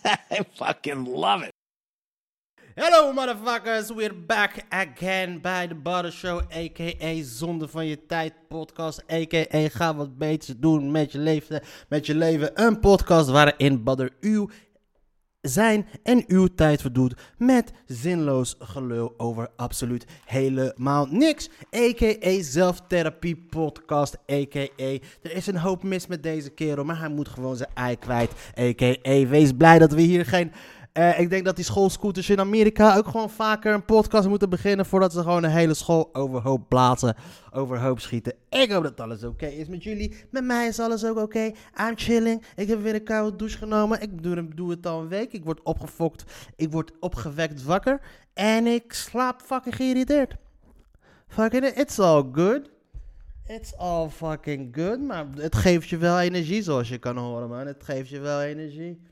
I fucking love it. Hello motherfuckers, we're back again bij de Butter Show, a.k.a. Zonde van je tijd podcast, a.k.a. Ga wat beters doen met je leven, met je leven. Een podcast waarin Butter uw zijn en uw tijd verdoet met zinloos gelul over absoluut helemaal niks. A.k.a. zelftherapie podcast, a.k.a. Er is een hoop mis met deze kerel, maar hij moet gewoon zijn ei kwijt. A.k.a. wees blij dat we hier geen... Eh, ik denk dat die schoolscooters in Amerika ook gewoon vaker een podcast moeten beginnen voordat ze gewoon een hele school overhoop blazen, overhoop schieten. Ik hoop dat alles oké is met jullie. Met mij is alles ook oké. I'm chilling. Ik heb weer een koude douche genomen. Ik doe, doe het al een week. Ik word opgefokt. Ik word opgewekt wakker. En ik slaap fucking geïrriteerd. Fucking, it's all good. It's all fucking good. Maar het geeft je wel energie, zoals je kan horen, man. Het geeft je wel energie.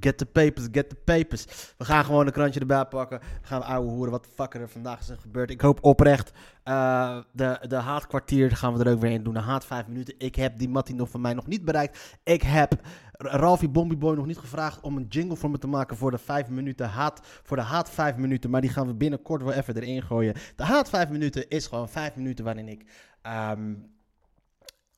Get the papers, get the papers. We gaan gewoon een krantje erbij pakken. We gaan ouwe hoeren wat de er vandaag is gebeurd. Ik hoop oprecht. eh, de, de haatkwartier gaan we er ook weer in doen. De haat vijf minuten. Ik heb die Mattie nog van mij nog niet bereikt. Ik heb Ralphie Bombieboy nog niet gevraagd om een jingle voor me te maken voor de vijf minuten haat. Voor de haat vijf minuten. Maar die gaan we binnenkort wel even erin gooien. De haat vijf minuten is gewoon vijf minuten waarin ik... ehm,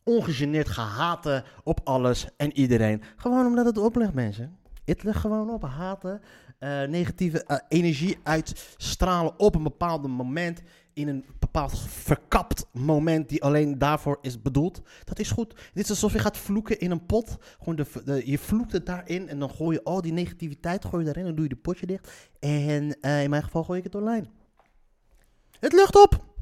ongegeneerd ga haten op alles en iedereen. Gewoon omdat het oplegt, mensen. Ligt gewoon op. Haten, eh, negatieve eh, energie uitstralen op een bepaald moment. In een bepaald verkapt moment die alleen daarvoor is bedoeld. Dat is goed. Dit is alsof je gaat vloeken in een pot. Gewoon de, de- je vloekt het daarin en dan gooi je al die negativiteit gooi je daarin. Dan doe je de potje dicht. En eh, in mijn geval gooi ik het online. Het lucht op!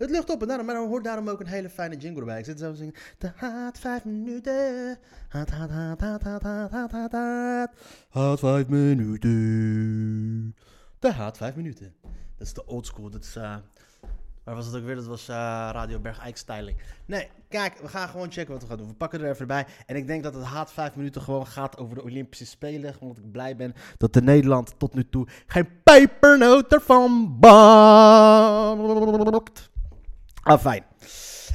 Het lucht op en daarom, maar hoort daarom ook een hele fijne jingle erbij. Ik zit zo te zingen. De haat vijf minuten. Haat, haat, haat, haat, haat, haat, haat, haat, haat. Haat vijf minuten. De haat vijf minuten. Dat is de old school. Dat is, eh, waar was het ook weer? Dat was eh, Radio Bergijk styling. Nee, kijk, we gaan gewoon checken wat we gaan doen. We pakken er even bij. En ik denk dat het haat vijf minuten gewoon gaat over de Olympische Spelen. Omdat ik blij ben dat de Nederland tot nu toe geen pepernoot ervan bakt. Ah, fijn.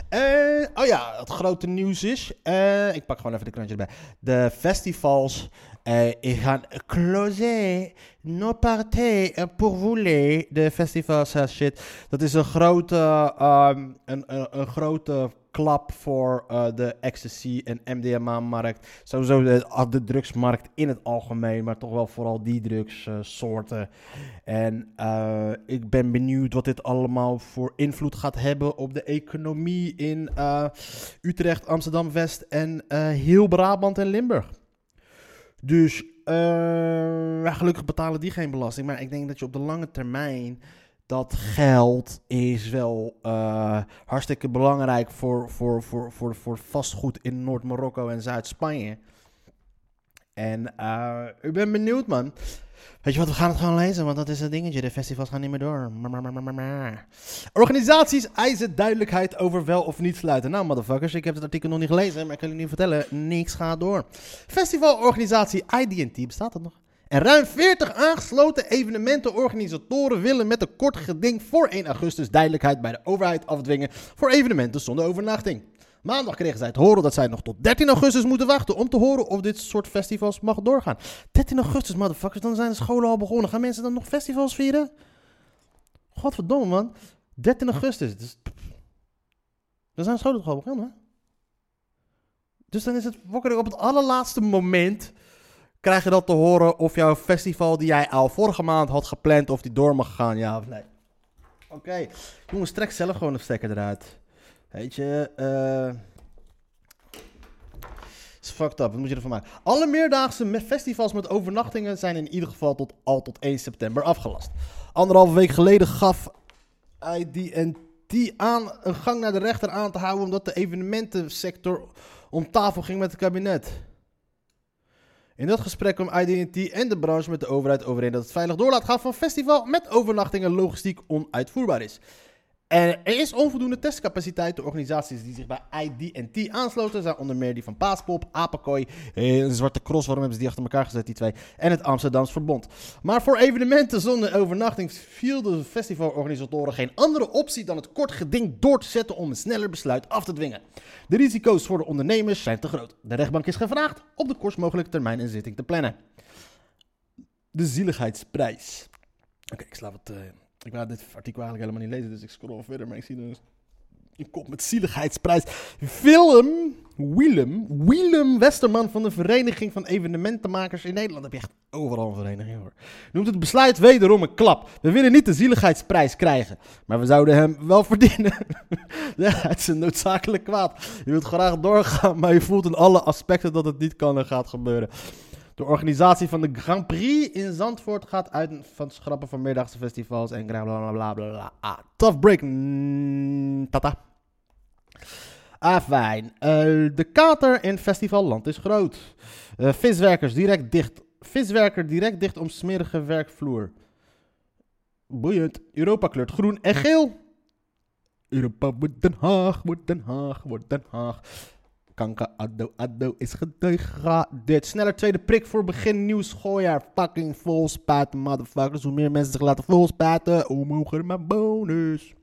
Eh, oh ja, het grote nieuws is. eh, ik pak gewoon even de krantje erbij. De festivals eh, gaan closer. No partez pour voler. De festivals, shit. Dat is een grote, ehm, een, een grote klap voor eh, de ecstasy en MDMA-markt. Sowieso de, de drugsmarkt in het algemeen, maar toch wel vooral die drugssoorten. En eh, ik ben benieuwd wat dit allemaal voor invloed gaat hebben op de economie in eh, Utrecht, Amsterdam West en heel Brabant en Limburg. Dus gelukkig betalen die geen belasting. Maar ik denk dat je op de lange termijn dat geld is wel eh, hartstikke belangrijk voor, voor, voor, voor, voor vastgoed in Noord-Marokko en Zuid-Spanje. En eh, ik ben benieuwd, man. Weet je wat, we gaan het gewoon lezen, want dat is het dingetje. De festivals gaan niet meer door. Organisaties eisen duidelijkheid over wel of niet sluiten. Nou, motherfuckers, ik heb het artikel nog niet gelezen, maar ik kan jullie vertellen, niks gaat door. Festivalorganisatie IDT, bestaat dat nog? En ruim 40 aangesloten evenementenorganisatoren willen met een kort geding voor 1 augustus duidelijkheid bij de overheid afdwingen voor evenementen zonder overnachting. Maandag kregen zij te horen dat zij nog tot 13 augustus moeten wachten om te horen of dit soort festivals mag doorgaan. 13 augustus, motherfuckers, dan zijn de scholen al begonnen. Gaan mensen dan nog festivals vieren? Godverdomme, man. 13 augustus. Dus... Dan zijn scholen toch al begonnen? Dus dan is het wakker op het allerlaatste moment krijg je dat te horen of jouw festival die jij al vorige maand had gepland, of die door mag gaan, ja of nee. Oké, jongens, trek zelf gewoon een stekker eruit. Weet je, eh... is fucked up, wat moet je ervan maken? Alle meerdaagse me- festivals met overnachtingen zijn in ieder geval tot, al tot 1 september afgelast. Anderhalve week geleden gaf IDT aan een gang naar de rechter aan te houden omdat de evenementensector om tafel ging met het kabinet. In dat gesprek kwam IDT en de branche met de overheid overeen dat het veilig door laat gaan van festival met overnachtingen logistiek onuitvoerbaar is. En er is onvoldoende testcapaciteit. De organisaties die zich bij IDT aansloten zijn onder meer die van Paaspop, Apenkooi, eh, Zwarte Cross, waarom hebben ze die achter elkaar gezet, die twee, en het Amsterdams Verbond. Maar voor evenementen zonder overnachting viel de festivalorganisatoren geen andere optie dan het kort geding door te zetten om een sneller besluit af te dwingen. De risico's voor de ondernemers zijn te groot. De rechtbank is gevraagd op de kortst mogelijke termijn een zitting te plannen. De zieligheidsprijs. Oké, ik sla wat... Uh ik wou dit artikel eigenlijk helemaal niet lezen, dus ik scroll verder. Maar ik zie dus een kop met zieligheidsprijs. Willem, Willem, Willem Westerman van de Vereniging van Evenementenmakers in Nederland. heb je echt overal een vereniging hoor. Noemt het besluit wederom een klap. We willen niet de zieligheidsprijs krijgen, maar we zouden hem wel verdienen. ja, het is een noodzakelijk kwaad. Je wilt graag doorgaan, maar je voelt in alle aspecten dat het niet kan en gaat gebeuren. De organisatie van de Grand Prix in Zandvoort gaat uit van het schrappen van meerdaagse festivals en bla bla bla. Ah, tough break. Mm, tata. Ah, fijn. Uh, de kater in festivalland is groot. Uh, viswerkers direct dicht. Viswerker direct dicht om smerige werkvloer. Boeiend. Europa kleurt groen en geel. Europa wordt Den Haag, wordt Den Haag, wordt Den Haag. Kanker, addo, addo is gedegradeerd. Sneller tweede prik voor begin nieuw schooljaar. Fucking vol spuiten, motherfuckers. Hoe meer mensen zich laten vol spuiten, hoe hoger mijn bonus.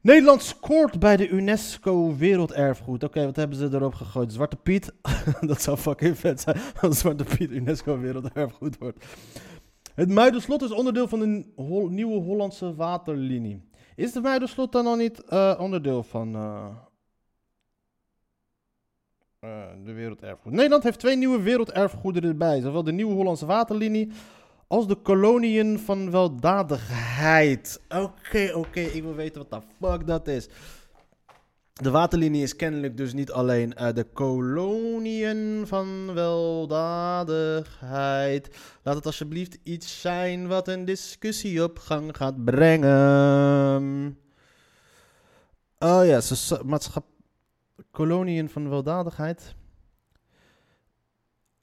Nederland scoort bij de UNESCO Werelderfgoed. Oké, wat hebben ze erop gegooid? Zwarte Piet? dat zou fucking vet zijn als Zwarte Piet UNESCO Werelderfgoed wordt. Het Muiderslot is onderdeel van de nieuwe Hollandse waterlinie. Is de Muiderslot dan nog niet uh, onderdeel van... Uh, uh, de werelderfgoed. Nederland heeft twee nieuwe werelderfgoederen erbij. Zowel de Nieuwe Hollandse Waterlinie als de koloniën van weldadigheid. Oké, oké, ik wil weten wat de fuck dat is. De waterlinie is kennelijk dus niet alleen uh, de koloniën van weldadigheid. Laat het alsjeblieft iets zijn wat een discussie op gang gaat brengen. Oh ja, maatschappij koloniën van weldadigheid.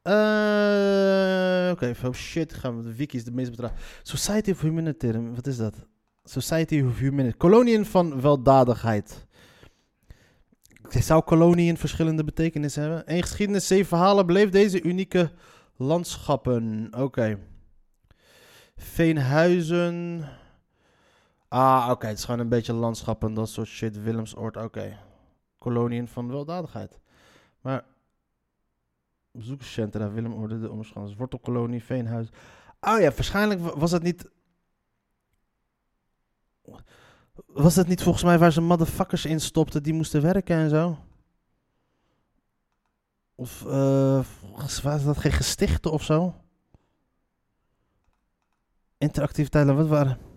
Uh, Oké, okay, oh shit, gaan we de wiki is de meest betrouwbare. Society of Humanitarian, wat is dat? Society of Humanitarian. Koloniën van weldadigheid. Zou koloniën verschillende betekenissen hebben? Eén geschiedenis, zeven verhalen beleef deze unieke landschappen. Oké. Veenhuizen. Ah, oké, het is gewoon een beetje landschappen, dat soort shit. Willemsoord, oké koloniën van weldadigheid. Maar bezoekerscentra, Willem Orde, de Omschans, Wortelkolonie, Veenhuis. Oh ja, waarschijnlijk was het niet... Was het niet volgens mij waar ze motherfuckers in stopten die moesten werken en zo? Of uh, waren dat geen gestichten of zo? Interactiviteiten, wat waren...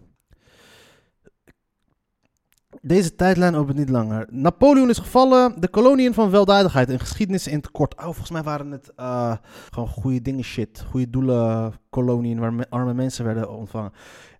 Deze tijdlijn opent niet langer. Napoleon is gevallen. De koloniën van weldadigheid. Een geschiedenis in het kort. Oh, volgens mij waren het uh, gewoon goede dingen shit. Goede doelen koloniën waar arme mensen werden ontvangen.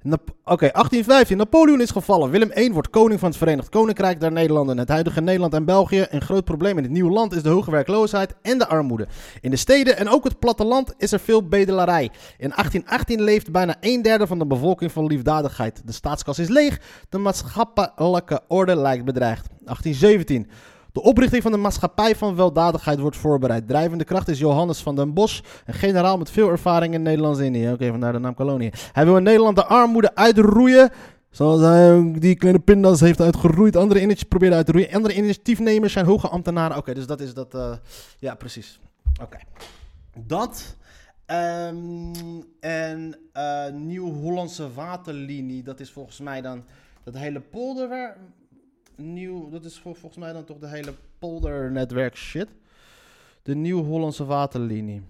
Oké, okay, 1815. Napoleon is gevallen. Willem I wordt koning van het Verenigd Koninkrijk der Nederlanden. Het huidige Nederland en België. Een groot probleem in het nieuwe land is de hoge werkloosheid en de armoede. In de steden en ook het platteland is er veel bedelarij. In 1818 leeft bijna een derde van de bevolking van liefdadigheid. De staatskas is leeg. De maatschappelijke orde lijkt bedreigd. 1817. De oprichting van de maatschappij van weldadigheid wordt voorbereid. Drijvende kracht is Johannes van den Bosch, een generaal met veel ervaring in Nederlands-Indië. Oké, vandaar de naam kolonie. Hij wil in Nederland de armoede uitroeien. Zoals hij die kleine pindas heeft uitgeroeid. Andere initiatieven probeerden uit te roeien. Andere initiatiefnemers zijn hoge ambtenaren. Oké, dus dat is dat. Uh, ja, precies. Oké. Dat. Um, en uh, Nieuw-Hollandse waterlinie. Dat is volgens mij dan dat hele polder nieuw, dat is volgens mij dan toch de hele poldernetwerk shit. De Nieuw-Hollandse waterlinie.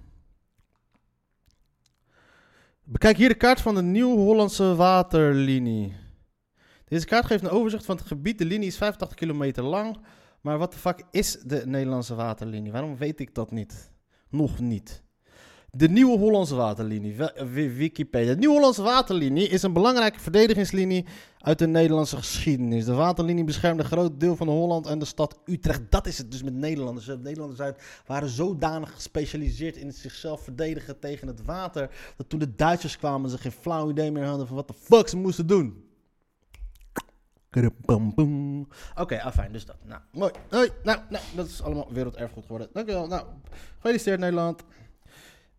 Bekijk hier de kaart van de Nieuw-Hollandse waterlinie. Deze kaart geeft een overzicht van het gebied. De linie is 85 kilometer lang. Maar wat de fuck is de Nederlandse waterlinie? Waarom weet ik dat niet? Nog niet. De Nieuwe Hollandse Waterlinie, Wa- Wi- Wikipedia. De Nieuwe Hollandse Waterlinie is een belangrijke verdedigingslinie uit de Nederlandse geschiedenis. De waterlinie beschermde een groot deel van Holland en de stad Utrecht. Dat is het dus met Nederlanders. De Nederlanders waren zodanig gespecialiseerd in zichzelf verdedigen tegen het water, dat toen de Duitsers kwamen ze geen flauw idee meer hadden van wat de fuck ze moesten doen. Oké, afijn, dus dat. Nou, mooi. Hoi, nou, nou, dat is allemaal werelderfgoed geworden. Dankjewel. Nou, gefeliciteerd Nederland.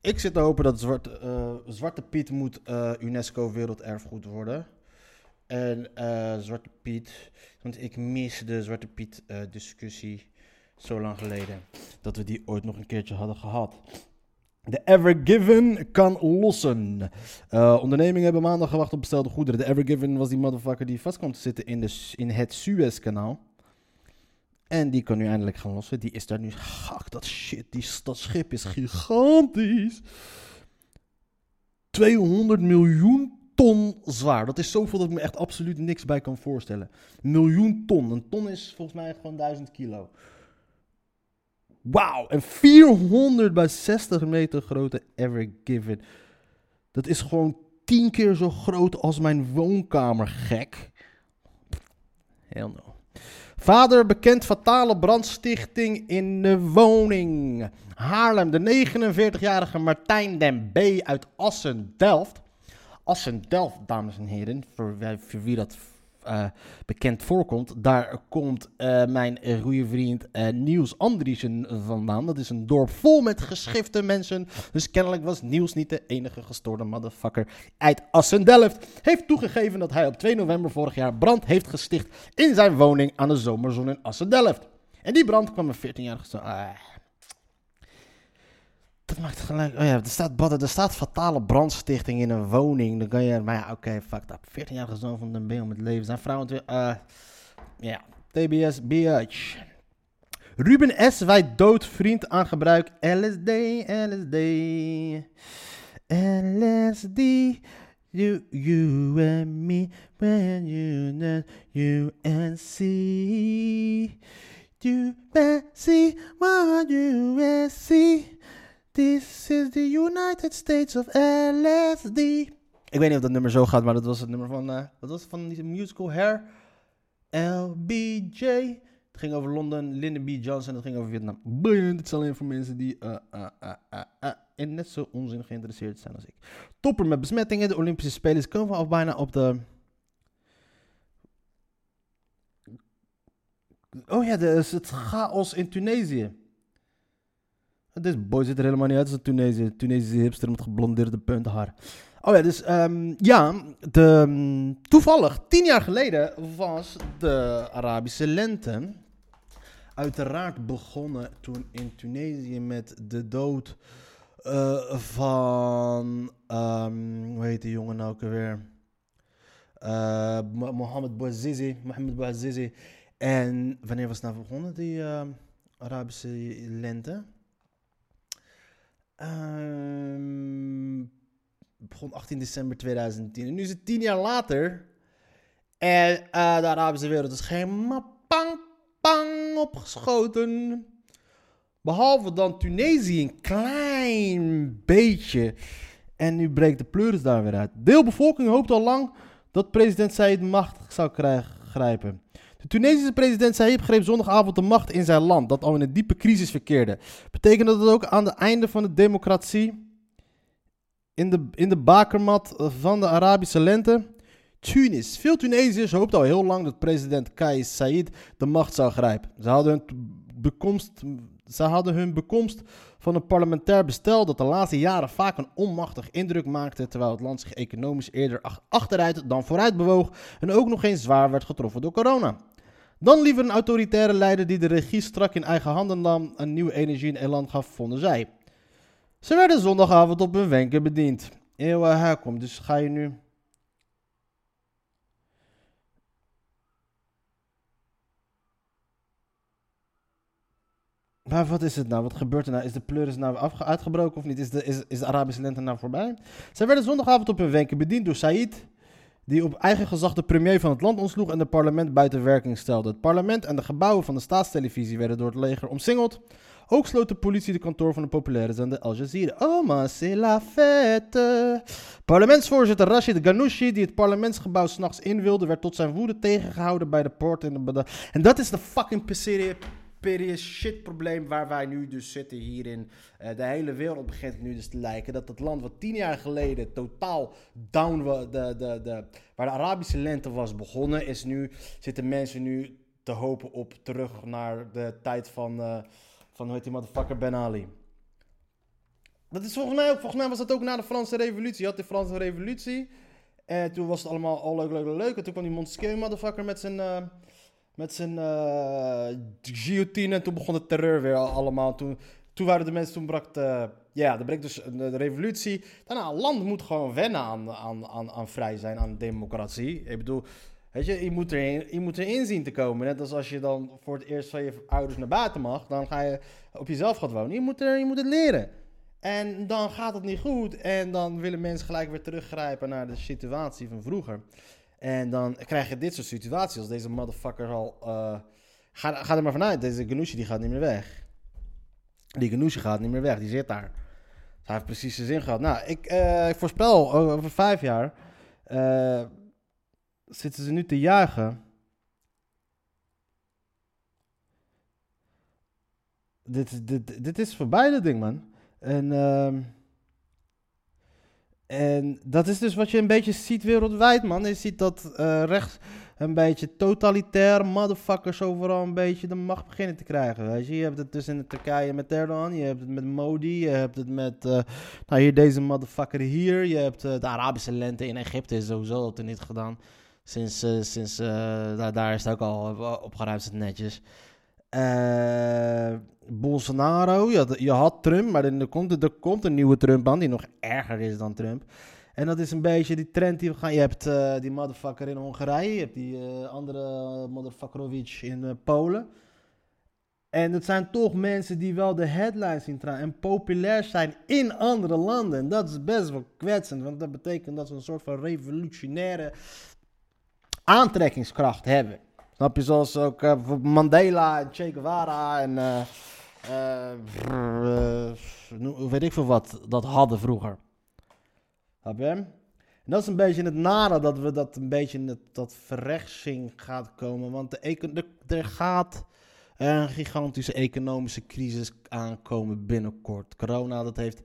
Ik zit te hopen dat Zwarte, eh, Zwarte Piet moet eh, UNESCO werelderfgoed worden. En eh, Zwarte Piet, want ik mis de Zwarte Piet discussie zo lang geleden. Dat we die ooit nog een keertje hadden gehad. De Ever Given kan lossen. Eh, ondernemingen hebben maandag gewacht op bestelde goederen. De Ever Given was die motherfucker die vast kwam te zitten in, de, in het Suezkanaal. En die kan nu eindelijk gaan lossen. Die is daar nu. Gak, dat shit. Die, dat schip is gigantisch. 200 miljoen ton zwaar. Dat is zoveel dat ik me echt absoluut niks bij kan voorstellen. Miljoen ton. Een ton is volgens mij gewoon 1000 kilo. Wauw. En 400 bij 60 meter grote Ever Given. Dat is gewoon 10 keer zo groot als mijn woonkamer, gek. Hell no. Vader bekend fatale brandstichting in de woning. Haarlem, de 49-jarige Martijn den B. uit Assen-Delft. Assen-Delft, dames en heren, voor, voor wie dat eh, bekend voorkomt. Daar komt eh, mijn goede vriend eh, Niels Andriessen vandaan. Dat is een dorp vol met geschifte mensen. Dus kennelijk was Niels niet de enige gestoorde motherfucker uit Assen-Delft. Heeft toegegeven dat hij op 2 november vorig jaar brand heeft gesticht in zijn woning aan de zomerzon in Assen-Delft. En die brand kwam een 14-jarige zo. Ah. Dat maakt gelijk. Oh ja, er staat, er staat fatale brandstichting in een woning. Dan kan je. Maar ja, oké, fuck dat. 14-jarige zoon van Den B om het leven. Zijn vrouw. twee- eh, Ja, TBS, bitch. Ruben S. wijt dood vriend aan gebruik. LSD, LSD. LSD. You, you and me. When you know you and see. You and see what you and see. This is the United States of LSD. Ik weet niet of dat nummer zo gaat, maar dat was het nummer van, wat was het, van die musical Hair? LBJ. Het ging over Londen, Lyndon B. Johnson, het ging over Vietnam. Dit is alleen voor mensen die eh, eh, eh, eh, net zo onzin geïnteresseerd zijn als ik. Topper met besmettingen. De Olympische Spelen komen al bijna op de... Oh ja, de, het chaos in Tunesië. Deze boy ziet er helemaal niet uit als een Tunesië. Tunesische hipster met geblondeerde punthaar. Oh ja, dus ehm, ja, de, mm, toevallig, tien jaar geleden was de Arabische lente uiteraard begonnen toen in Tunesië met de dood eh, van, ehm, hoe heet die jongen nou ook alweer? Eh, Mo- Mohammed Bouazizi, Mohammed Bouazizi. En wanneer was nou begonnen, die ehm, Arabische lente? Ehm, begon 18 december 2010. En nu is het tien jaar later. En eh, de Arabische wereld is helemaal pang, pang opgeschoten. Behalve dan Tunesië een klein beetje. En nu breekt de pleuris daar weer uit. Deelbevolking hoopt al lang dat president Said macht zou krijgen, grijpen. De Tunesische president Said greep zondagavond de macht in zijn land, dat al in een diepe crisis verkeerde. Betekent dat ook aan het einde van de democratie in de, in de bakermat van de Arabische lente? Tunis. Veel Tunesiërs hoopten al heel lang dat president Kais Said de macht zou grijpen. Ze hadden hun bekomst, ze hadden hun bekomst van een parlementair bestel dat de laatste jaren vaak een onmachtig indruk maakte, terwijl het land zich economisch eerder ach- achteruit dan vooruit bewoog en ook nog eens zwaar werd getroffen door corona. Dan liever een autoritaire leider die de regie strak in eigen handen nam en nieuwe energie en elan gaf, vonden zij. Ze werden zondagavond op hun wenken bediend. Eeuw, uh, komt, dus ga je nu... Maar wat is het nou? Wat gebeurt er nou? Is de pleuris nou uitgebroken of niet? Is de, is, is de Arabische lente nou voorbij? Zij werden zondagavond op hun wenken bediend door Said, die op eigen gezag de premier van het land ontsloeg en het parlement buiten werking stelde. Het parlement en de gebouwen van de staatstelevisie werden door het leger omsingeld. Ook sloot de politie de kantoor van de populaire zender Al Jazeera. Oh man, c'est la fête. Parlementsvoorzitter Rashid Ghanouchi, die het parlementsgebouw s'nachts in wilde, werd tot zijn woede tegengehouden bij de poort in de... En dat is de fucking period shit probleem waar wij nu dus zitten hierin. Eh, de hele wereld begint nu dus te lijken dat het land wat tien jaar geleden totaal down de, de, de, waar de Arabische lente was begonnen, is nu, zitten mensen nu te hopen op terug naar de tijd van, eh, van hoe heet die motherfucker Ben Ali. Dat is volgens mij ook, volgens mij was dat ook na de Franse revolutie. Je had de Franse revolutie. En toen was het allemaal al leuk, leuk, leuk. En toen kwam die Montesquieu motherfucker met zijn, eh, met zijn eh, guillotine. En toen begon de terreur weer al- allemaal. Toen, toen waren de mensen, toen brak de, ja, er breekt dus de revolutie. Daarna, een land moet gewoon wennen aan, aan, aan, aan vrij zijn, aan democratie. Ik bedoel, weet je, je moet, erin, je moet erin zien te komen. Net als als je dan voor het eerst van je ouders naar buiten mag, dan ga je op jezelf gaan wonen. Je moet, er, je moet het leren. En dan gaat het niet goed. En dan willen mensen gelijk weer teruggrijpen naar de situatie van vroeger. En dan krijg je dit soort situaties als deze motherfucker al... eh, ga, er maar vanuit, deze Ghanouchi die gaat niet meer weg. Die Ghanouchi gaat niet meer weg, die zit daar. Hij heeft precies zijn zin gehad. Nou, ik, eh, ik voorspel, over vijf jaar... eh, zitten ze nu te juichen... Dit, dit, dit is voorbij, dat ding, man. En, ehm, en dat is dus wat je een beetje ziet wereldwijd, man. Je ziet dat eh rechts een beetje totalitair motherfuckers overal een beetje de macht beginnen te krijgen. Weet je? je hebt het dus in Turkije met Erdogan, je hebt het met Modi, je hebt het met eh, nou hier deze motherfucker hier. Je hebt eh, de Arabische lente in Egypte is sowieso al niet gedaan. Sinds, sinds daar, daar is het ook al opgeruimd netjes. Eh, Bolsonaro, je had, je had Trump, maar er komt, er komt een nieuwe Trump aan die nog erger is dan Trump. En dat is een beetje die trend die we gaan. Je hebt eh, die motherfucker in Hongarije, je hebt die eh, andere motherfuckerovic in Polen. En het zijn toch mensen die wel de headlines zien traan en populair zijn in andere landen. En dat is best wel kwetsend, want dat betekent dat ze een soort van revolutionaire aantrekkingskracht hebben. Snap je, zoals ook eh, Mandela en Che Guevara en eh, eh, weet ik veel wat dat hadden vroeger. Snap? En dat is een beetje het nare dat we dat een beetje in dat verrechtsing gaat komen. Want de- er gaat een gigantische economische crisis aankomen binnenkort. Corona, dat heeft...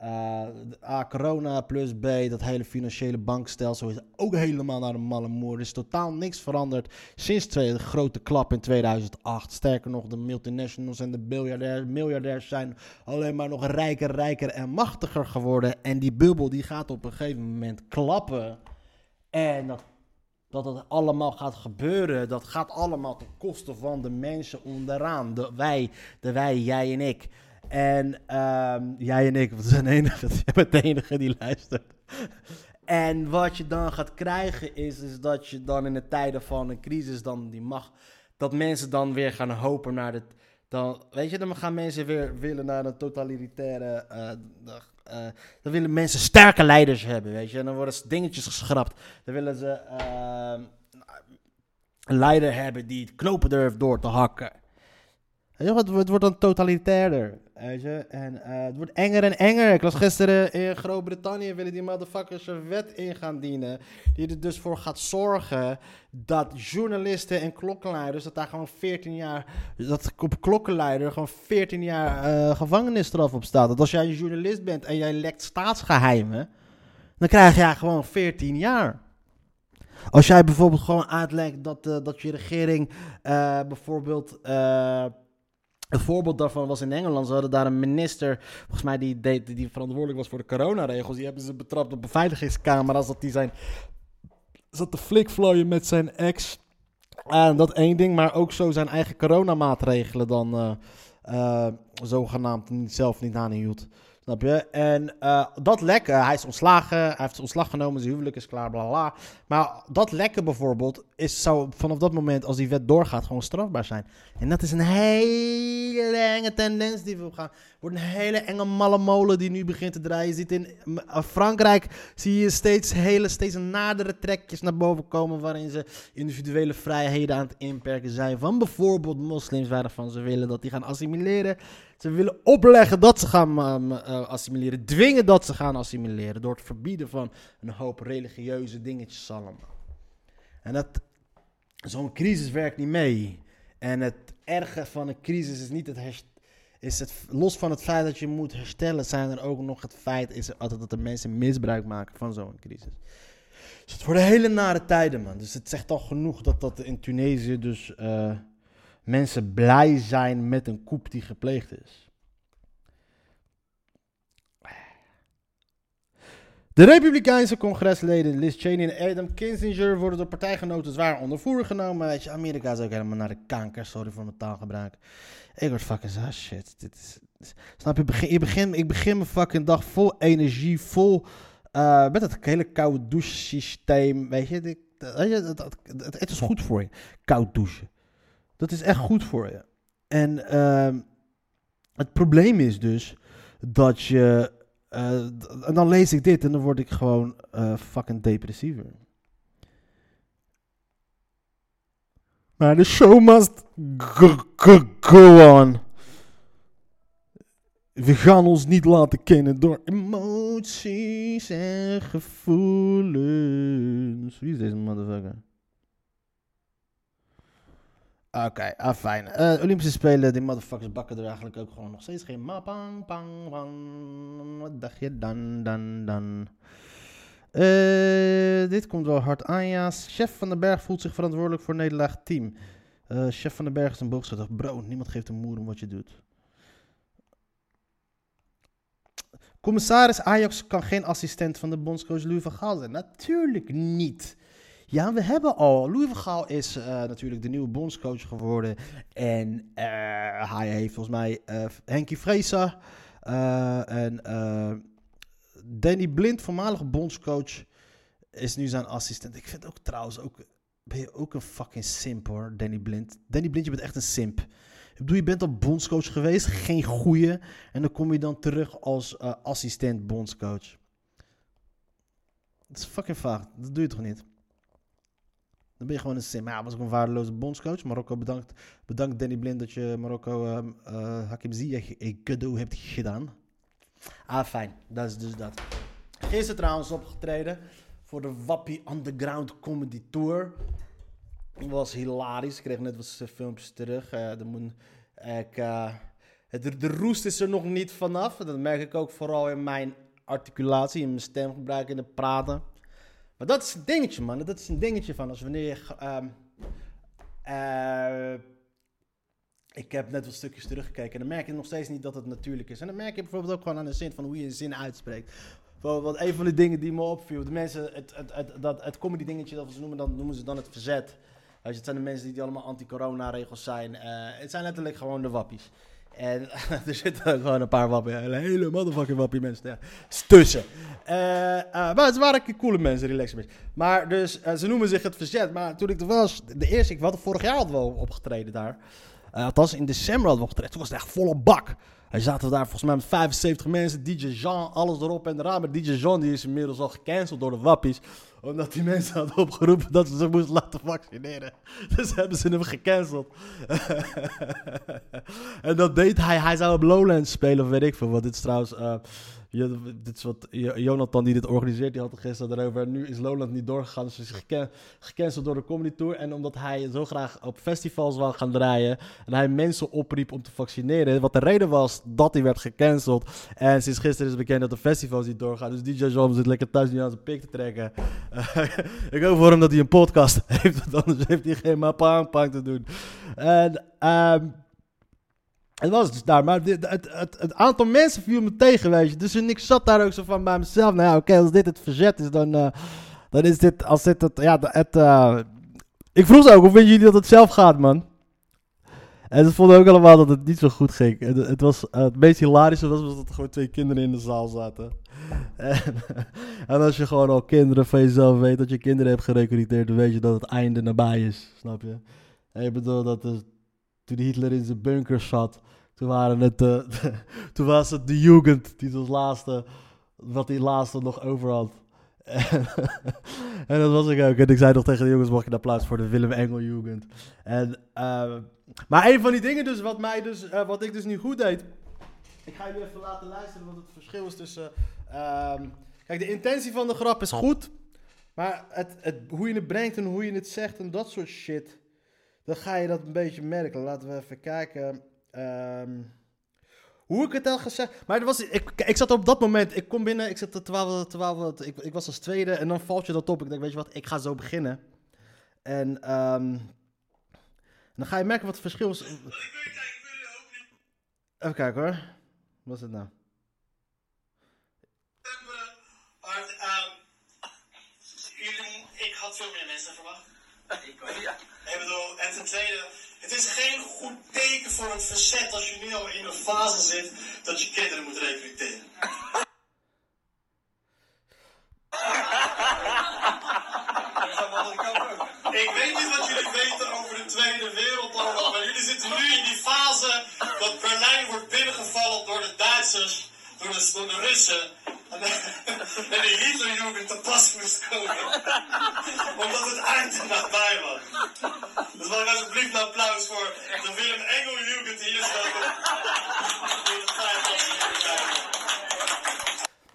eh, A, corona plus B, dat hele financiële bankstelsel is ook helemaal naar de malle moer. Er is totaal niks veranderd sinds de grote klap in 2008. Sterker nog, de multinationals en de miljardairs, miljardairs zijn alleen maar nog rijker, rijker en machtiger geworden. En die bubbel die gaat op een gegeven moment klappen. En dat dat het allemaal gaat gebeuren, dat gaat allemaal ten koste van de mensen onderaan. De wij, de wij, jij en ik. En ehm, jij en ik, we zijn de enige, enige die luistert. En wat je dan gaat krijgen is, is dat je dan in de tijden van een crisis dan die mag, dat mensen dan weer gaan hopen naar het, dan, weet je, dan gaan mensen weer willen naar een totalitaire, eh, eh, dan willen mensen sterke leiders hebben, weet je. En dan worden dingetjes geschrapt. Dan willen ze ehm, een leider hebben die het knopen durft door te hakken. Het wordt dan totalitairder. En eh, het wordt enger en enger. Ik las gisteren in Groot-Brittannië willen die motherfuckers een wet in gaan dienen. Die er dus voor gaat zorgen dat journalisten en klokkenluiders, dat daar gewoon 14 jaar, dat op klokkenluider gewoon 14 jaar eh, gevangenisstraf op staat. Dat als jij een journalist bent en jij lekt staatsgeheimen, dan krijg jij gewoon 14 jaar. Als jij bijvoorbeeld gewoon uitlegt dat, eh, dat je regering bijvoorbeeld. Een voorbeeld daarvan was in Engeland. Ze hadden daar een minister, volgens mij, die, die verantwoordelijk was voor de coronaregels. Die hebben ze betrapt op beveiligingscamera's. Dat die zijn. zat te flikvlooien met zijn ex. En dat één ding, maar ook zo zijn eigen coronamaatregelen dan. eh, eh, zogenaamd zelf niet aanhield. En eh, dat lekken, hij is ontslagen, hij heeft ontslag genomen, zijn huwelijk is klaar, bla bla. Maar dat lekken bijvoorbeeld, is, zou vanaf dat moment, als die wet doorgaat, gewoon strafbaar zijn. En dat is een hele enge tendens die we gaan. Wordt een hele enge malle molen die nu begint te draaien. Je ziet in eh, Frankrijk, zie je steeds hele, steeds nadere trekjes naar boven komen, waarin ze individuele vrijheden aan het inperken zijn. Van bijvoorbeeld moslims, waarvan ze willen dat die gaan assimileren. Ze willen opleggen dat ze gaan um, uh, assimileren. Dwingen dat ze gaan assimileren. Door het verbieden van een hoop religieuze dingetjes allemaal. En dat, zo'n crisis werkt niet mee. En het erge van een crisis is niet het herst- is het los van het feit dat je moet herstellen, zijn er ook nog het feit is altijd dat er mensen misbruik maken van zo'n crisis. Dus het worden hele nare tijden, man. Dus het zegt al genoeg dat dat in Tunesië dus uh, mensen blij zijn met een coup die gepleegd is. De Republikeinse congresleden Liz Cheney en Adam Kinzinger worden door partijgenoten zwaar onder voer genomen. Weet je, Amerika is ook helemaal naar de kanker. Sorry voor mijn taalgebruik. Ik word fucking zo shit. Dit snap je? Begin, je begin, ik begin mijn fucking dag vol energie, vol uh, met het hele koude douchesysteem. Weet je, het, het, is goed voor je. Koud douchen. Dat is echt goed voor je. En uh, het probleem is dus dat je. Uh, en dan lees ik dit en dan word ik gewoon uh, fucking depressiever. Maar de show must go on. We gaan ons niet laten kennen door emoties en gevoelens. Wie is deze motherfucker? Oké, okay, ah, fijn. Uh, Olympische Spelen, die motherfuckers bakken er eigenlijk ook gewoon nog steeds geen mapang, pang, pang. Wat dacht je dan, dan, dan? Uh, dit komt wel hard aan, ja. Chef van den Berg voelt zich verantwoordelijk voor nederlaag team. Uh, chef van den Berg is een boogschutter. Bro, niemand geeft een moer om wat je doet. Commissaris Ajax kan geen assistent van de bondscoach Louis van Gaal zijn. Natuurlijk niet. Ja, we hebben al. Louis van Gaal is uh, natuurlijk de nieuwe bondscoach geworden. En uh, hij heeft volgens mij uh, Henkie Vreesa en Danny Blind, voormalige bondscoach, is nu zijn assistent. Ik vind ook trouwens ook, ben je ook een fucking simp hoor, Danny Blind. Danny Blind, je bent echt een simp. Ik bedoel, je bent al bondscoach geweest, geen goeie. En dan kom je dan terug als uh, assistent bondscoach. Dat is fucking vaag. Dat doe je toch niet? Dan ben je gewoon een sim. Ja, was ook een waardeloze bondscoach. Marokko bedankt, bedankt Danny Blind dat je Marokko uh, Hakim Ziyech een cadeau hebt gedaan. Ah, fijn. Dat is dus dat. Gisteren trouwens opgetreden voor de Wappie Underground Comedy Tour. was hilarisch. Ik kreeg net wat filmpjes terug. Uh, de, ik, uh, het, de roest is er nog niet vanaf. Dat merk ik ook vooral in mijn articulatie, in mijn stemgebruik, in het praten. Maar dat is een dingetje, man. Dat is een dingetje van als wanneer je. Um, uh, ik heb net wat stukjes teruggekeken en dan merk je nog steeds niet dat het natuurlijk is. En dan merk je bijvoorbeeld ook gewoon aan de zin van hoe je een zin uitspreekt. Want een van de dingen die me opviel, de mensen, het, het, dat, het comedy dingetje dat ze noemen, dan noemen ze dan het verzet. Dus het zijn de mensen die allemaal anti-corona regels zijn. Uh, het zijn letterlijk gewoon de wappies. En er zitten gewoon een paar wappie, hele motherfucking wappie mensen ja, tussen. Uh, uh, maar het waren coole mensen, relaxe mensen. Maar dus, ze noemen zich het verzet. Maar toen ik er was, de eerste, ik had vorig jaar hadden we opgetreden daar. Althans, in december hadden we opgetreden. Toen was het echt volle bak. Hij zaten daar volgens mij met 75 mensen. DJ Jean, alles erop en eraan. Maar DJ Jean die is inmiddels al gecanceld door de wappies. Omdat die mensen hadden opgeroepen dat ze zich moesten laten vaccineren. Dus hebben ze hem gecanceld. en dat deed hij. Hij zou op Lowlands spelen of weet ik veel. Want dit trouwens... Uh, dit is wat Jonathan die dit organiseert, die had het gisteren erover. Nu is Lowland niet doorgegaan, dus is gecan gecanceld door de Comedy Tour. En omdat hij zo graag op festivals wou gaan draaien en hij mensen opriep om te vaccineren. Wat de reden was dat hij werd gecanceld. En sinds gisteren is bekend dat de festivals niet doorgaan. Dus DJ Jean zit lekker thuis nu aan zijn pik te trekken. Uh, ik hoop voor hem dat hij een podcast heeft, want anders heeft hij geen mapang te doen. En... Um, het was dus daar, maar het, het, het, aantal mensen viel me tegen, weet je. Dus ik zat daar ook zo van bij mezelf. Nou ja, oké, als dit het verzet is, dan, uh, dan is dit, als dit het, ja, het, uh, ik vroeg ze ook, hoe vinden jullie dat het zelf gaat, man? En ze vonden ook allemaal dat het niet zo goed ging. Het, was, uh, het meest hilarische was, was dat er gewoon twee kinderen in de zaal zaten. En, als je gewoon al kinderen van jezelf weet, dat je kinderen hebt gerecruiteerd, dan weet je dat het einde nabij is, snap je? En je bedoelt dat toen Hitler in zijn bunker zat, toen, waren het, uh, toen was het de Jugend die als laatste, wat die laatste nog over had. En, dat was ik ook. En ik zei nog tegen de jongens, mag je een applaus voor de Willem Engel Jugend. En, uh, maar een van die dingen dus, wat, mij dus, uh, wat ik dus nu goed deed, Ik ga jullie even laten luisteren wat het verschil is tussen... ehm, kijk, de intentie van de grap is goed. Maar het, het, hoe je het brengt en hoe je het zegt en dat soort shit... Dan ga je dat een beetje merken. Laten we even kijken. Ehm, hoe ik het had gezegd. Maar het was, ik, ik zat op dat moment. Ik kom binnen. Ik zat er terwijl we. Terwijl we ik, ik was als tweede. En dan valt je dat op. Ik denk, weet je wat? Ik ga zo beginnen. En ehm, dan ga je merken wat het verschil is. Even kijken hoor. Wat is het nou? Maar ehm, jullie, ik had veel meer mensen verwacht. Ik ook, ja. Ik bedoel, en ten tweede, het is geen goed teken voor het verzet als je nu al in een fase zit dat je kinderen moet recruteren. Ik weet niet wat jullie weten over de Tweede Wereldoorlog, maar jullie zitten nu in die fase dat Berlijn wordt binnengevallen door de Duitsers, door de, door de Russen. En, die Hitlerjugend te pas moest komen. Omdat het eind nabij was. Dus mag alsjeblieft een applaus voor de Willem Engel Jugend die hier staat.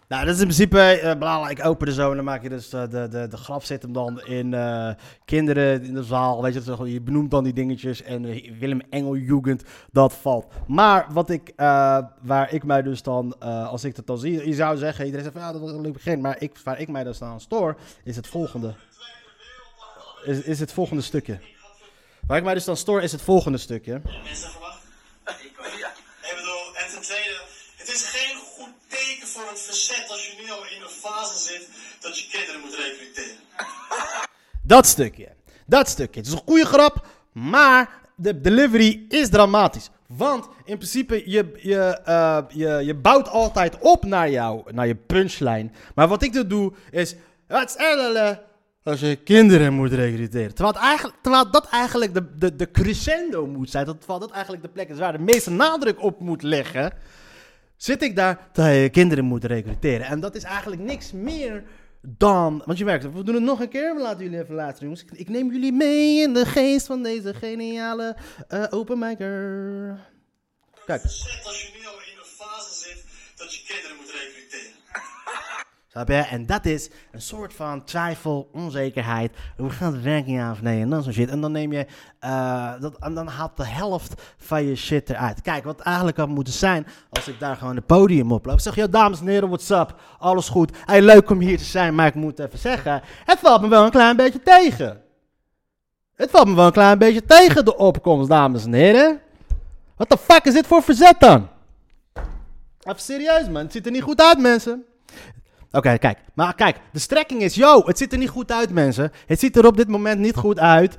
Nou, dat is in principe, eh bla, ik open er zo en dan maak je dus eh, de, de, de grap zit hem dan in eh, kinderen in de zaal, weet je, je benoemt dan die dingetjes en eh, Willem Engel Jugend, dat valt. Maar wat ik, eh, waar ik mij dus dan, eh, als ik dat dan zie, je zou zeggen, iedereen zegt van ja, dat was een leuk begin, maar ik, waar ik mij dus aan stoor, is het volgende. Is, is het volgende stukje. Waar ik mij dus dan stoor, is het volgende stukje. ja. Ik bedoel, en ten tweede, het is geen goed teken voor het verzet als je nu al in een fase zit dat je kinderen moet recruteren. Dat stukje. Dat stukje. Het is een goede grap, maar de delivery is dramatisch. Want in principe, je, je, eh, je, je bouwt altijd op naar, jou, naar je punchline. Maar wat ik dan doe, is... Het is als je kinderen moet recruteren. Terwijl, eigenlijk, dat eigenlijk de, de, de crescendo moet zijn. Terwijl dat eigenlijk de plek is waar de meeste nadruk op moet leggen. Zit ik daar dat je kinderen moet recruteren. En dat is eigenlijk niks meer dan... Want je merkt, we doen het nog een keer. We laten jullie even luisteren, jongens. Ik, neem jullie mee in de geest van deze geniale eh openmaker. Kijk. Als je nu al in een fase zit dat je kinderen moet. En dat is een soort van twijfel, onzekerheid. Hoe gaat het werken, ja of nee? En dan zo'n shit. En dan neem je, eh, dat, en dan haalt de helft van je shit eruit. Kijk, wat eigenlijk had moeten zijn, als ik daar gewoon het podium oploop. Zeg, ja, dames en heren, what's up? Alles goed. Hey, leuk om hier te zijn, maar ik moet even zeggen, het valt me wel een klein beetje tegen. Het valt me wel een klein beetje tegen, de opkomst, dames en heren. Wat de fuck is dit voor verzet dan? Even serieus, man. Het ziet er niet goed uit, mensen. Oké, kijk. Maar kijk, de strekking is, yo, het ziet er niet goed uit, mensen. Het ziet er op dit moment niet goed uit.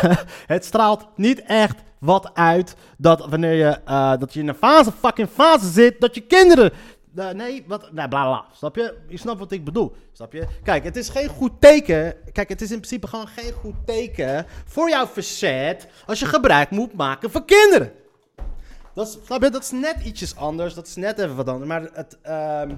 het straalt niet echt wat uit dat wanneer je, eh, dat je in een fase, fucking fase zit, dat je kinderen... eh, nee, wat, nee, bla bla. Snap je? Je snapt wat ik bedoel. Snap je? Kijk, het is geen goed teken. Kijk, het is in principe gewoon geen goed teken voor jouw verzet als je gebruik moet maken van kinderen. Dat is, snap je? Dat is net ietsjes anders. Dat is net even wat anders. Maar het, ehm,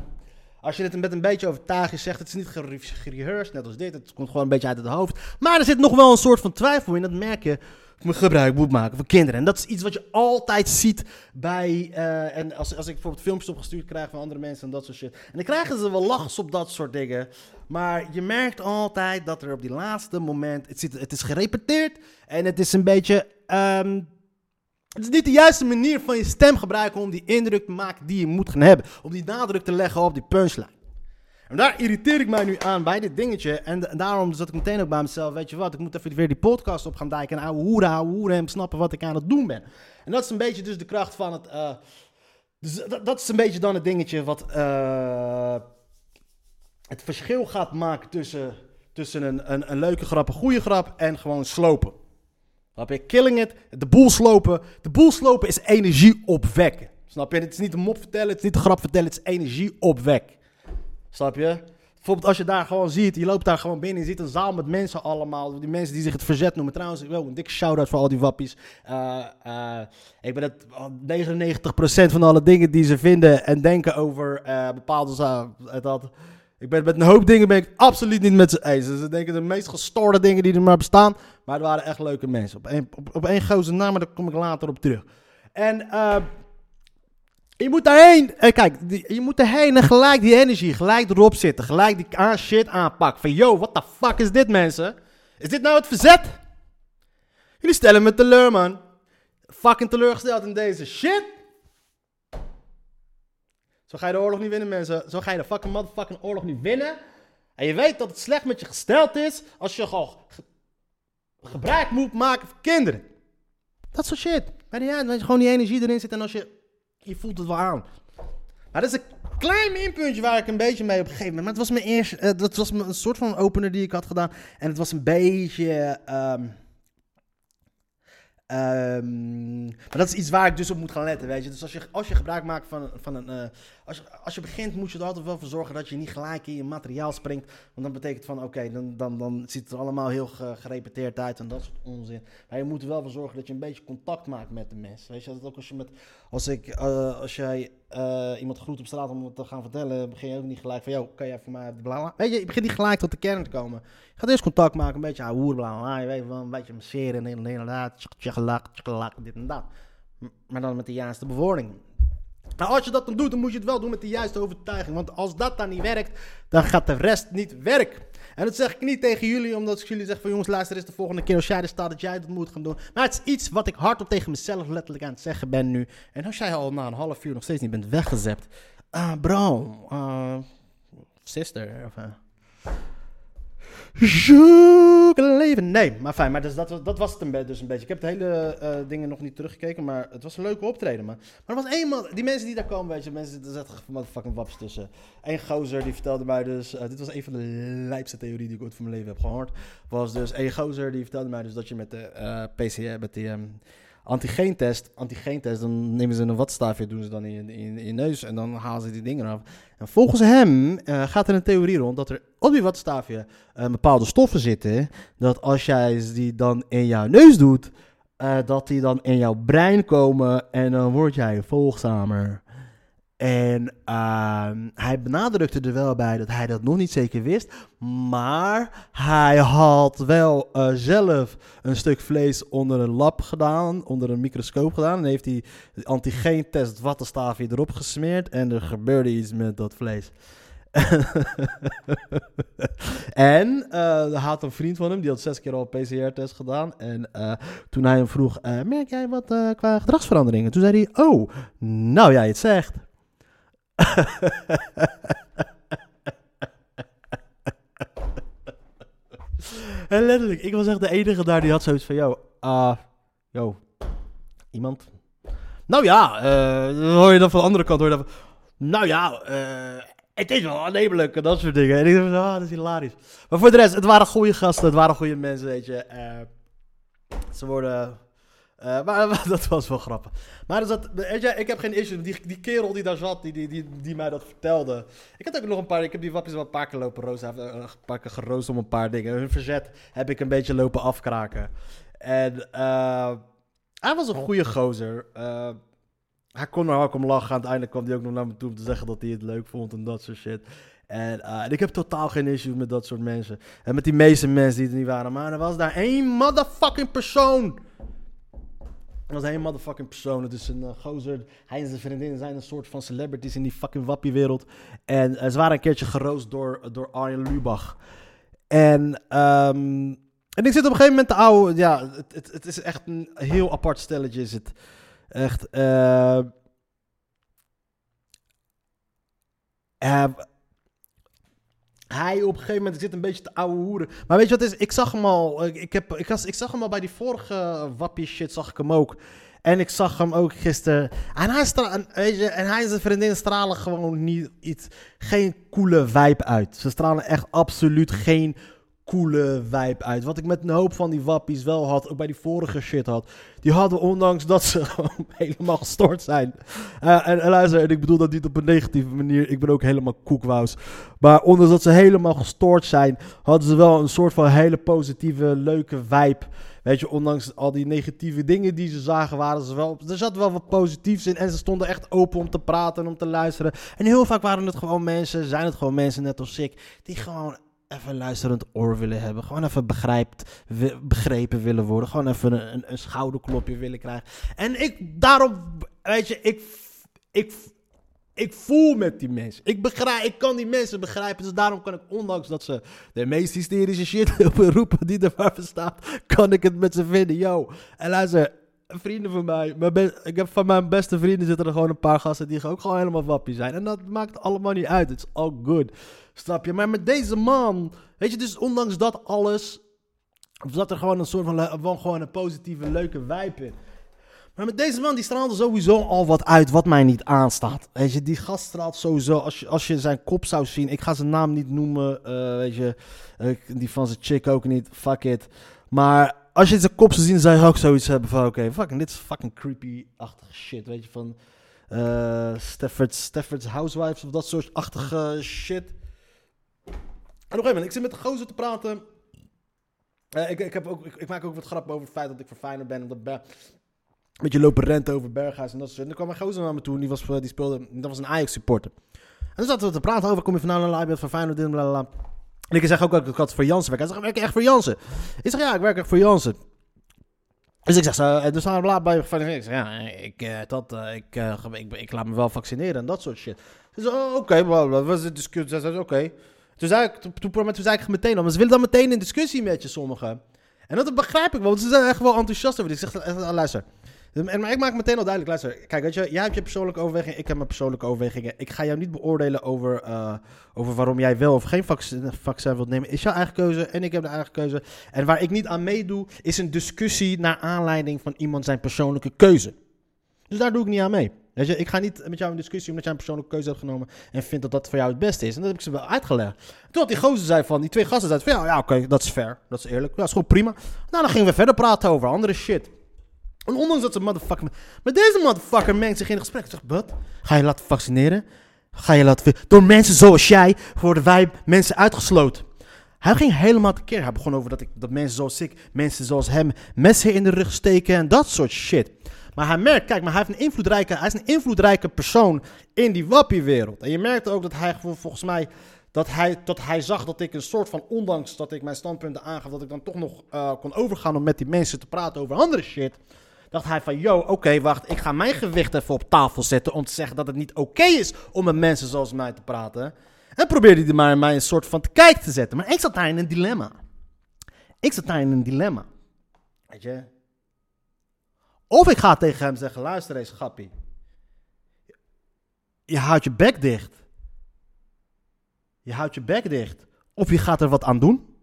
als je het met een beetje overtuiging zegt, het is niet gere- net als dit. Het komt gewoon een beetje uit het hoofd. Maar er zit nog wel een soort van twijfel in. Dat merk je. Me gebruik moet maken van kinderen. En dat is iets wat je altijd ziet bij. eh, en als, als ik bijvoorbeeld filmpjes opgestuurd krijg van andere mensen en dat soort shit. En dan krijgen ze wel lachs op dat soort dingen. Maar je merkt altijd dat er op die laatste moment. Het, zit, het is gerepeteerd. En het is een beetje. ehm, het is niet de juiste manier van je stem gebruiken om die indruk te maken die je moet gaan hebben. Om die nadruk te leggen op die punchline. En daar irriteer ik mij nu aan bij dit dingetje. En, da- daarom zat ik meteen ook bij mezelf. Weet je wat, ik moet even weer die podcast op gaan dijken. En ouwe hoeren, ouwe hoeren en snappen wat ik aan het doen ben. En dat is een beetje dus de kracht van het... eh, dus dat, dat is een beetje dan het dingetje wat... eh, het verschil gaat maken tussen, tussen een, een, een leuke grap, een goede grap en gewoon slopen. Snap je? Killing it, de boel slopen. De boel slopen is energie opwekken. Snap je? Het is niet een mop vertellen, het is niet een grap vertellen, het is energie opwekken. Snap je? Bijvoorbeeld als je daar gewoon ziet, je loopt daar gewoon binnen, je ziet een zaal met mensen allemaal, die mensen die zich het verzet noemen. Trouwens, wow, een dikke shout-out voor al die wappies. Eh, eh, ik ben het, 99% van alle dingen die ze vinden en denken over eh, bepaalde zaken. Ik ben met een hoop dingen ben ik absoluut niet met ze eens. Ze denken de meest gestoorde dingen die er maar bestaan. Maar er waren echt leuke mensen. Op één, op, gozer naam, maar daar kom ik later op terug. En eh, Je moet daarheen. Eh, kijk, je moet erheen en gelijk die energie, gelijk erop zitten. Gelijk die aan shit aanpakken. Van yo, what the fuck is dit, mensen? Is dit nou het verzet? Jullie stellen me teleur, man. Fucking teleurgesteld in deze shit. Zo ga je de oorlog niet winnen, mensen. Zo ga je de fucking motherfucking oorlog niet winnen. En je weet dat het slecht met je gesteld is als je gewoon ge- gebruik moet maken van kinderen. Dat soort shit. Maar ja, je gewoon die energie erin zit en als je... Je voelt het wel aan. Maar dat is een klein minpuntje waar ik een beetje mee op een gegeven moment... Maar het was mijn eerste... eh, dat was een soort van opener die ik had gedaan. En het was een beetje... ehm, ehm, maar dat is iets waar ik dus op moet gaan letten, weet je. Dus als je, als je gebruik maakt van, van een... eh, als, als je begint moet je er altijd wel voor zorgen dat je niet gelijk in je materiaal springt. Want dan betekent van, oké, dan, dan, dan ziet het er allemaal heel ge- gerepeteerd uit en dat soort onzin. Maar je moet er wel voor zorgen dat je een beetje contact maakt met de mensen. Weet je, dat ook als je met... Als, ik, eh, als jij eh, iemand groet op straat om het te gaan vertellen, begin je ook niet gelijk van, joh, kan jij voor mij bla bla. Weet je, je begint niet gelijk tot de kern te komen. Je gaat eerst contact maken, een beetje hoer bla. Je weet wel, een beetje masseren en inderdaad, tjekkelak, tjekkelak, dit en dat. Maar dan met de juiste bewoording. Maar als je dat dan doet, dan moet je het wel doen met de juiste overtuiging. Want als dat dan niet werkt, dan gaat de rest niet werken. En dat zeg ik niet tegen jullie, omdat ik jullie zeg van jongens, luister eens de volgende keer als jij er staat dat jij dat moet gaan doen. Maar het is iets wat ik hardop tegen mezelf letterlijk aan het zeggen ben nu. En als jij al na een half uur nog steeds niet bent weggezept. Ah, bro, ah, sister, of... eh, Zoek een leven. Nee, maar fijn. Maar dus dat, was- dat was het een dus een beetje. Ik heb de hele eh, dingen nog niet teruggekeken, maar het was een leuke optreden, man. Maar er was eenmaal, die mensen die daar komen, weet je, mensen, er zaten motherfucking waps tussen. Eén gozer, die vertelde mij dus, eh, dit was een van de lijpste theorieën die ik ooit van mijn leven heb gehoord, was dus één gozer, die vertelde mij dus dat je met de eh, PCR, met die... ehm, Antigeentest, antigeentest, dan nemen ze een watstaafje, doen ze dan in, in, je neus en dan halen ze die dingen af. En volgens hem eh, gaat er een theorie rond dat er op die watstaafje eh, bepaalde stoffen zitten. Dat als jij die dan in jouw neus doet, eh, dat die dan in jouw brein komen en dan word jij volgzamer. En ehm, hij benadrukte er wel bij dat hij dat nog niet zeker wist. Maar hij had wel eh, zelf een stuk vlees onder een lab gedaan, onder een microscoop gedaan. En heeft hij antigeentest wattenstaafje erop gesmeerd. En er gebeurde iets met dat vlees. en eh, hij had een vriend van hem, die had zes keer al PCR-test gedaan. En eh, toen hij hem vroeg, eh, merk jij wat eh, qua gedragsveranderingen? Toen zei hij, oh, nou jij het zegt. En letterlijk, ik was echt de enige daar die had zoiets van, yo, ah, yo, iemand? Nou ja, dan hoor je dan van de andere kant, hoor je dan van, nou ja, eh, het is wel aannemelijk en dat soort dingen. En ik dacht ah, dat is hilarisch. Maar voor de rest, het waren goede gasten, het waren goede mensen, weet je. Eh, ze worden... eh, maar, dat was wel grappig. Maar zat, weet je, ik heb geen issue. Die, die kerel die daar zat, die, die, die, die mij dat vertelde. Ik had ook nog een paar... Ik heb die wappies wel een paar keer lopen heeft eh, een geroost om een paar dingen. Hun verzet heb ik een beetje lopen afkraken. En eh, hij was een goede gozer. Hij kon er hard om lachen. Aan het kwam hij ook nog naar me toe om te zeggen dat hij het leuk vond en dat soort shit. En, en ik heb totaal geen issue met dat soort mensen. En met die meeste mensen die er niet waren. Maar er was daar één motherfucking persoon. Er was één motherfucking persoon. Het is een eh, gozer. Hij en zijn vriendin zijn een soort van celebrities in die fucking wappiewereld. En eh, ze waren een keertje geroost door, door Arjen Lubach. En, ehm, en ik zit op een gegeven moment te ouwe. Ja, het, het, het is echt een heel apart stelletje. Is het echt. eh, hij op een gegeven moment zit een beetje te ouwe hoeren. Maar weet je wat is? Ik zag hem al. Ik, ik, heb, ik, was- ik zag hem al bij die vorige wappie shit. Zag ik hem ook. En ik zag hem ook gisteren. En hij, en, weet je, en hij zijn vriendin stralen gewoon niet iets. Geen coole vibe uit. Ze stralen echt absoluut geen coole vibe uit. Wat ik met een hoop van die wappies wel had. Ook bij die vorige shit had. Die hadden ondanks dat ze helemaal gestort zijn. Eh, en, en luister, en ik bedoel dat niet op een negatieve manier. Ik ben ook helemaal koekwous. Maar ondanks dat ze helemaal gestoord zijn, hadden ze wel een soort van hele positieve, leuke vibe. Weet je, ondanks al die negatieve dingen die ze zagen, waren ze wel. Er zat wel wat positiefs in. En ze stonden echt open om te praten en om te luisteren. En heel vaak waren het gewoon mensen, zijn het gewoon mensen net als ik, die gewoon even luisterend oor willen hebben. Gewoon even begrijpt, begrepen willen worden. Gewoon even een, een, schouderklopje willen krijgen. En ik, daarom, weet je, ik, ik, ik voel met die mensen. Ik, begrijp, ik kan die mensen begrijpen. Dus daarom kan ik, ondanks dat ze de meest hysterische shit roepen die er maar bestaat, kan ik het met ze vinden. Yo. En luister, vrienden van mij, mijn ik heb van mijn beste vrienden zitten er gewoon een paar gasten die ook gewoon helemaal wappie zijn. En dat maakt allemaal niet uit. It's all good. Snap je? Maar met deze man, weet je, dus ondanks dat alles, zat er gewoon een soort van, gewoon een positieve, leuke vibe in. Maar met deze man, die straalde sowieso al wat uit wat mij niet aanstaat. Weet je, die gast straalt sowieso, als je, als je zijn kop zou zien, ik ga zijn naam niet noemen, eh, weet je, eh, die van zijn chick ook niet, fuck it. Maar als je zijn kop zou zien, zou je ook zoiets hebben van, oké, fucking, dit is fucking creepy-achtige shit, weet je, van eh Stafford's, Stafford's Housewives of dat soort achtige shit. En op een gegeven moment, ik zit met de gozer te praten. Eh, ik, ik, heb ook, ik, maak ook wat grappen over het feit dat ik voor Feyenoord ben. Omdat een beetje lopen renten over Berghuis en dat soort En dan kwam mijn gozer naar me toe en die, was, eh, die speelde, dat was een Ajax supporter. En dan zaten we te praten over, kom je vandaan naar Leibniz, van Feyenoord, bla. En ik zeg ook dat ik had voor Jansen werk. Hij zegt, werk je echt voor Jansen? Ik zeg, ja, ik werk echt voor Jansen. Dus ik zeg, zo, en dus aan laat bij Feyenoord. Ik zeg, ja, ik, eh, dat, eh, ik, eh, ik, ik, laat me wel vaccineren en dat soort shit. Oh, oké, bla, was de discussie? Oké. Toen zei ik, toen, toen, zei ik meteen al, maar ze willen dan meteen in discussie met je, sommigen. En dat begrijp ik wel, want ze zijn echt wel enthousiast over dit. Ik zeg, eh, luister. En, maar ik maak meteen al duidelijk, luister. Kijk, weet je, jij hebt je persoonlijke overwegingen, ik heb mijn persoonlijke overwegingen. Ik ga jou niet beoordelen over, eh, over waarom jij wel of geen vaccin, vaccin wilt nemen. Is jouw eigen keuze en ik heb de eigen keuze. En waar ik niet aan meedoe, is een discussie naar aanleiding van iemand zijn persoonlijke keuze. Dus daar doe ik niet aan mee. Weet je, ik ga niet met jou in discussie omdat jij een persoonlijke keuze hebt genomen en vindt dat dat voor jou het beste is. En dat heb ik ze wel uitgelegd. Toen had die gozer zei van, die twee gasten zeiden van, ja, ja oké, dat is fair. Dat is eerlijk. Dat is gewoon prima. Nou, dan gingen we verder praten over andere shit. En ondanks dat ze motherfucker... Maar deze motherfucker mengt zich in het gesprek. Ik zeg, wat? Ga je laten vaccineren? Ga je laten... Door mensen zoals jij worden wij mensen uitgesloten. Hij ging helemaal tekeer. Hij begon over dat, ik, dat mensen zoals ik, mensen zoals hem, messen in de rug steken en dat soort shit. Maar hij merkt, kijk, maar hij, heeft een invloedrijke, hij is een invloedrijke persoon in die wappiewereld. En je merkte ook dat hij volgens mij, dat hij, dat hij zag dat ik een soort van, ondanks dat ik mijn standpunten aangaf, dat ik dan toch nog eh, kon overgaan om met die mensen te praten over andere shit. Dacht hij van, yo, oké, wacht, ik ga mijn gewicht even op tafel zetten om te zeggen dat het niet oké is om met mensen zoals mij te praten. En probeerde hij maar mij een soort van te kijk te zetten. Maar ik zat daar in een dilemma. Ik zat daar in een dilemma. Weet je? Of ik ga tegen hem zeggen, luister eens, grappie. Je houdt je bek dicht. Je houdt je bek dicht. Of je gaat er wat aan doen.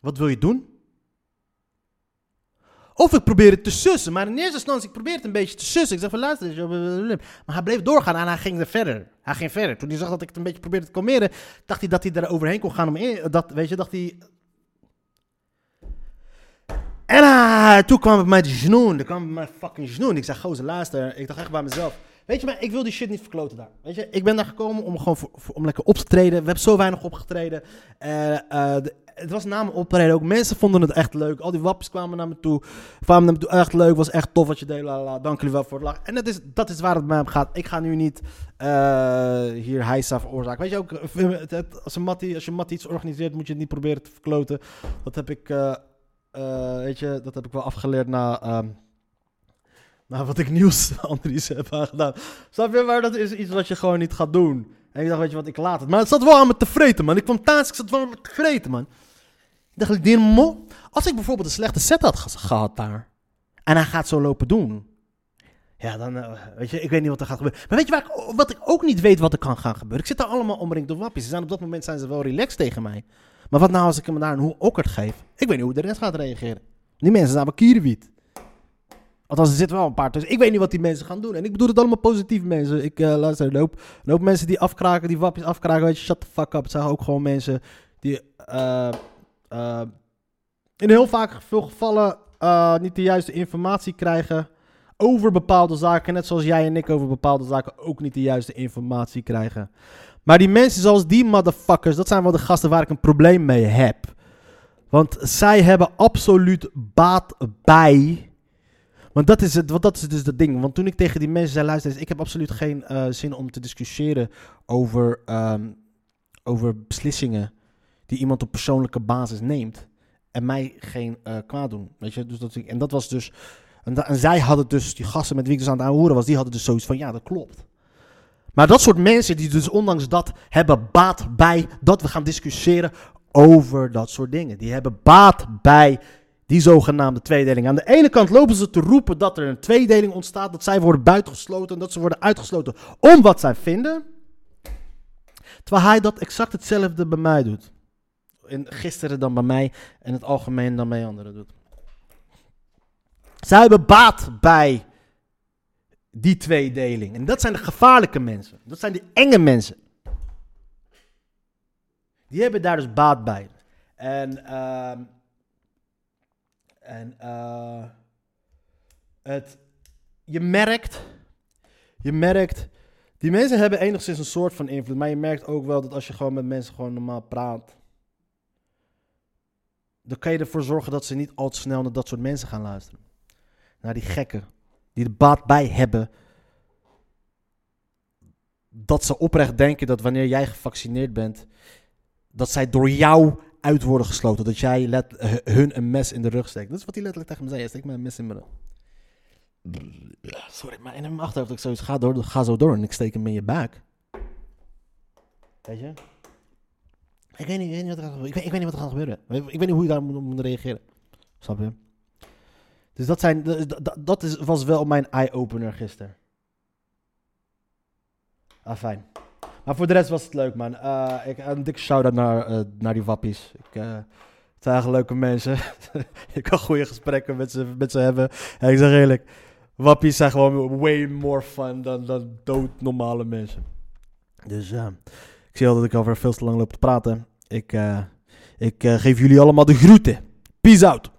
Wat wil je doen? Of ik probeer het te sussen. Maar in eerste instantie, ik probeer het een beetje te sussen. Ik zeg van luister. eens, Maar hij bleef doorgaan en hij ging er verder. Hij ging verder. Toen hij zag dat ik het een beetje probeerde te kalmeren, dacht hij dat hij er overheen kon gaan om in. Dat, weet je, dacht hij. En ah, toen kwam het de genoen. Er kwam mijn fucking genoen. Ik zei, gozer, luister. Ik dacht echt bij mezelf. Weet je, maar ik wil die shit niet verkloten daar. Weet je, ik ben daar gekomen om gewoon om lekker op te treden. We hebben zo weinig opgetreden. Eh, eh, het was na mijn optreden ook. Mensen vonden het echt leuk. Al die wappies kwamen naar me toe. Kwamen naar me toe. Echt leuk. Was echt tof wat je deed. Dank jullie wel voor het lachen. En dat is, dat is waar het mij om gaat. Ik ga nu niet eh, hier heisa veroorzaken. Weet je ook, als, als je mattie iets organiseert, moet je het niet proberen te verkloten. Dat heb ik, eh, weet je, dat heb ik wel afgeleerd na... ehm, nou, wat ik nieuws Andries heb aangedaan. Snap je? Maar dat is iets wat je gewoon niet gaat doen. En ik dacht, weet je wat, ik laat het. Maar het zat wel aan me te vreten, man. Ik kwam thuis, ik zat wel aan me te vreten, man. Ik dacht, mo. Als ik bijvoorbeeld een slechte set had ge- gehad daar. En hij gaat zo lopen doen. Ja, dan, eh, weet je, ik weet niet wat er gaat gebeuren. Maar weet je waar ik, wat ik ook niet weet wat er kan gaan gebeuren? Ik zit daar allemaal omringd door wappies. Ze zijn op dat moment zijn ze wel relaxed tegen mij. Maar wat nou als ik hem daar een hoe okkerd geef? Ik weet niet hoe de rest gaat reageren. Die mensen zijn kierenwiet. Althans, er zitten wel een paar tussen. Ik weet niet wat die mensen gaan doen. En ik bedoel het allemaal positief, mensen. Ik uh, luister, een hoop, een mensen die afkraken, die wapjes afkraken. Weet je, shut the fuck up. Het zijn ook gewoon mensen die uh, uh, in heel vaak veel gevallen niet de juiste informatie krijgen over bepaalde zaken. Net zoals jij en ik over bepaalde zaken ook niet de juiste informatie krijgen. Maar die mensen zoals die motherfuckers, dat zijn wel de gasten waar ik een probleem mee heb. Want zij hebben absoluut baat bij want dat is, het, want dat is dus het ding. Want toen ik tegen die mensen zei, luister, ik heb absoluut geen uh, zin om te discussiëren over, um, over beslissingen die iemand op persoonlijke basis neemt. En mij geen uh, kwaad doen. Weet je? Dus dat en dat was dus En, en zij hadden dus, die gasten met wie ik dus aan het aanhoren was, die hadden dus zoiets van, ja, dat klopt. Maar dat soort mensen die dus ondanks dat hebben baat bij dat we gaan discussiëren over dat soort dingen. Die hebben baat bij die zogenaamde tweedeling. Aan de ene kant lopen ze te roepen dat er een tweedeling ontstaat, dat zij worden buitengesloten, dat ze worden uitgesloten om wat zij vinden. Terwijl hij dat exact hetzelfde bij mij doet. In, gisteren dan bij mij en het algemeen dan bij anderen doet. Zij hebben baat bij die tweedeling. En dat zijn de gevaarlijke mensen. Dat zijn de enge mensen. Die hebben daar dus baat bij. En, ehm, en eh, het, je merkt, je merkt, die mensen hebben enigszins een soort van invloed. Maar je merkt ook wel dat als je gewoon met mensen gewoon normaal praat, dan kan je ervoor zorgen dat ze niet al te snel naar dat soort mensen gaan luisteren. Naar die gekken die er baat bij hebben. Dat ze oprecht denken dat wanneer jij gevaccineerd bent, dat zij door jou uit worden gesloten. Dat jij let, hun een mes in de rug steekt. Dat is wat hij letterlijk tegen me zei. Hij steekt me een mes in mijn rug. Sorry, maar in mijn achterhoofd ik zoiets ga, door, ga zo door en ik steek hem in je buik. Weet je? Ik weet niet, ik weet niet wat er gaat gebeuren. Ik weet, niet. Ik weet hoe je daar moet, moet reageren. Snap je? Dus dat, zijn, dat, is, was wel mijn eye-opener gisteren. Ah, fijn. Maar voor de rest was het leuk, man. Eh, ik, een dikke shout-out naar, eh, naar die wappies. Ik, eh, het zijn leuke mensen. je kan goede gesprekken met ze, met ze hebben. En ik zeg eerlijk, wappies zijn gewoon way more fun dan, dan doodnormale mensen. Dus ik zie al dat ik alweer veel te lang loop te praten. Ik, ik geef jullie allemaal de groeten. Peace out.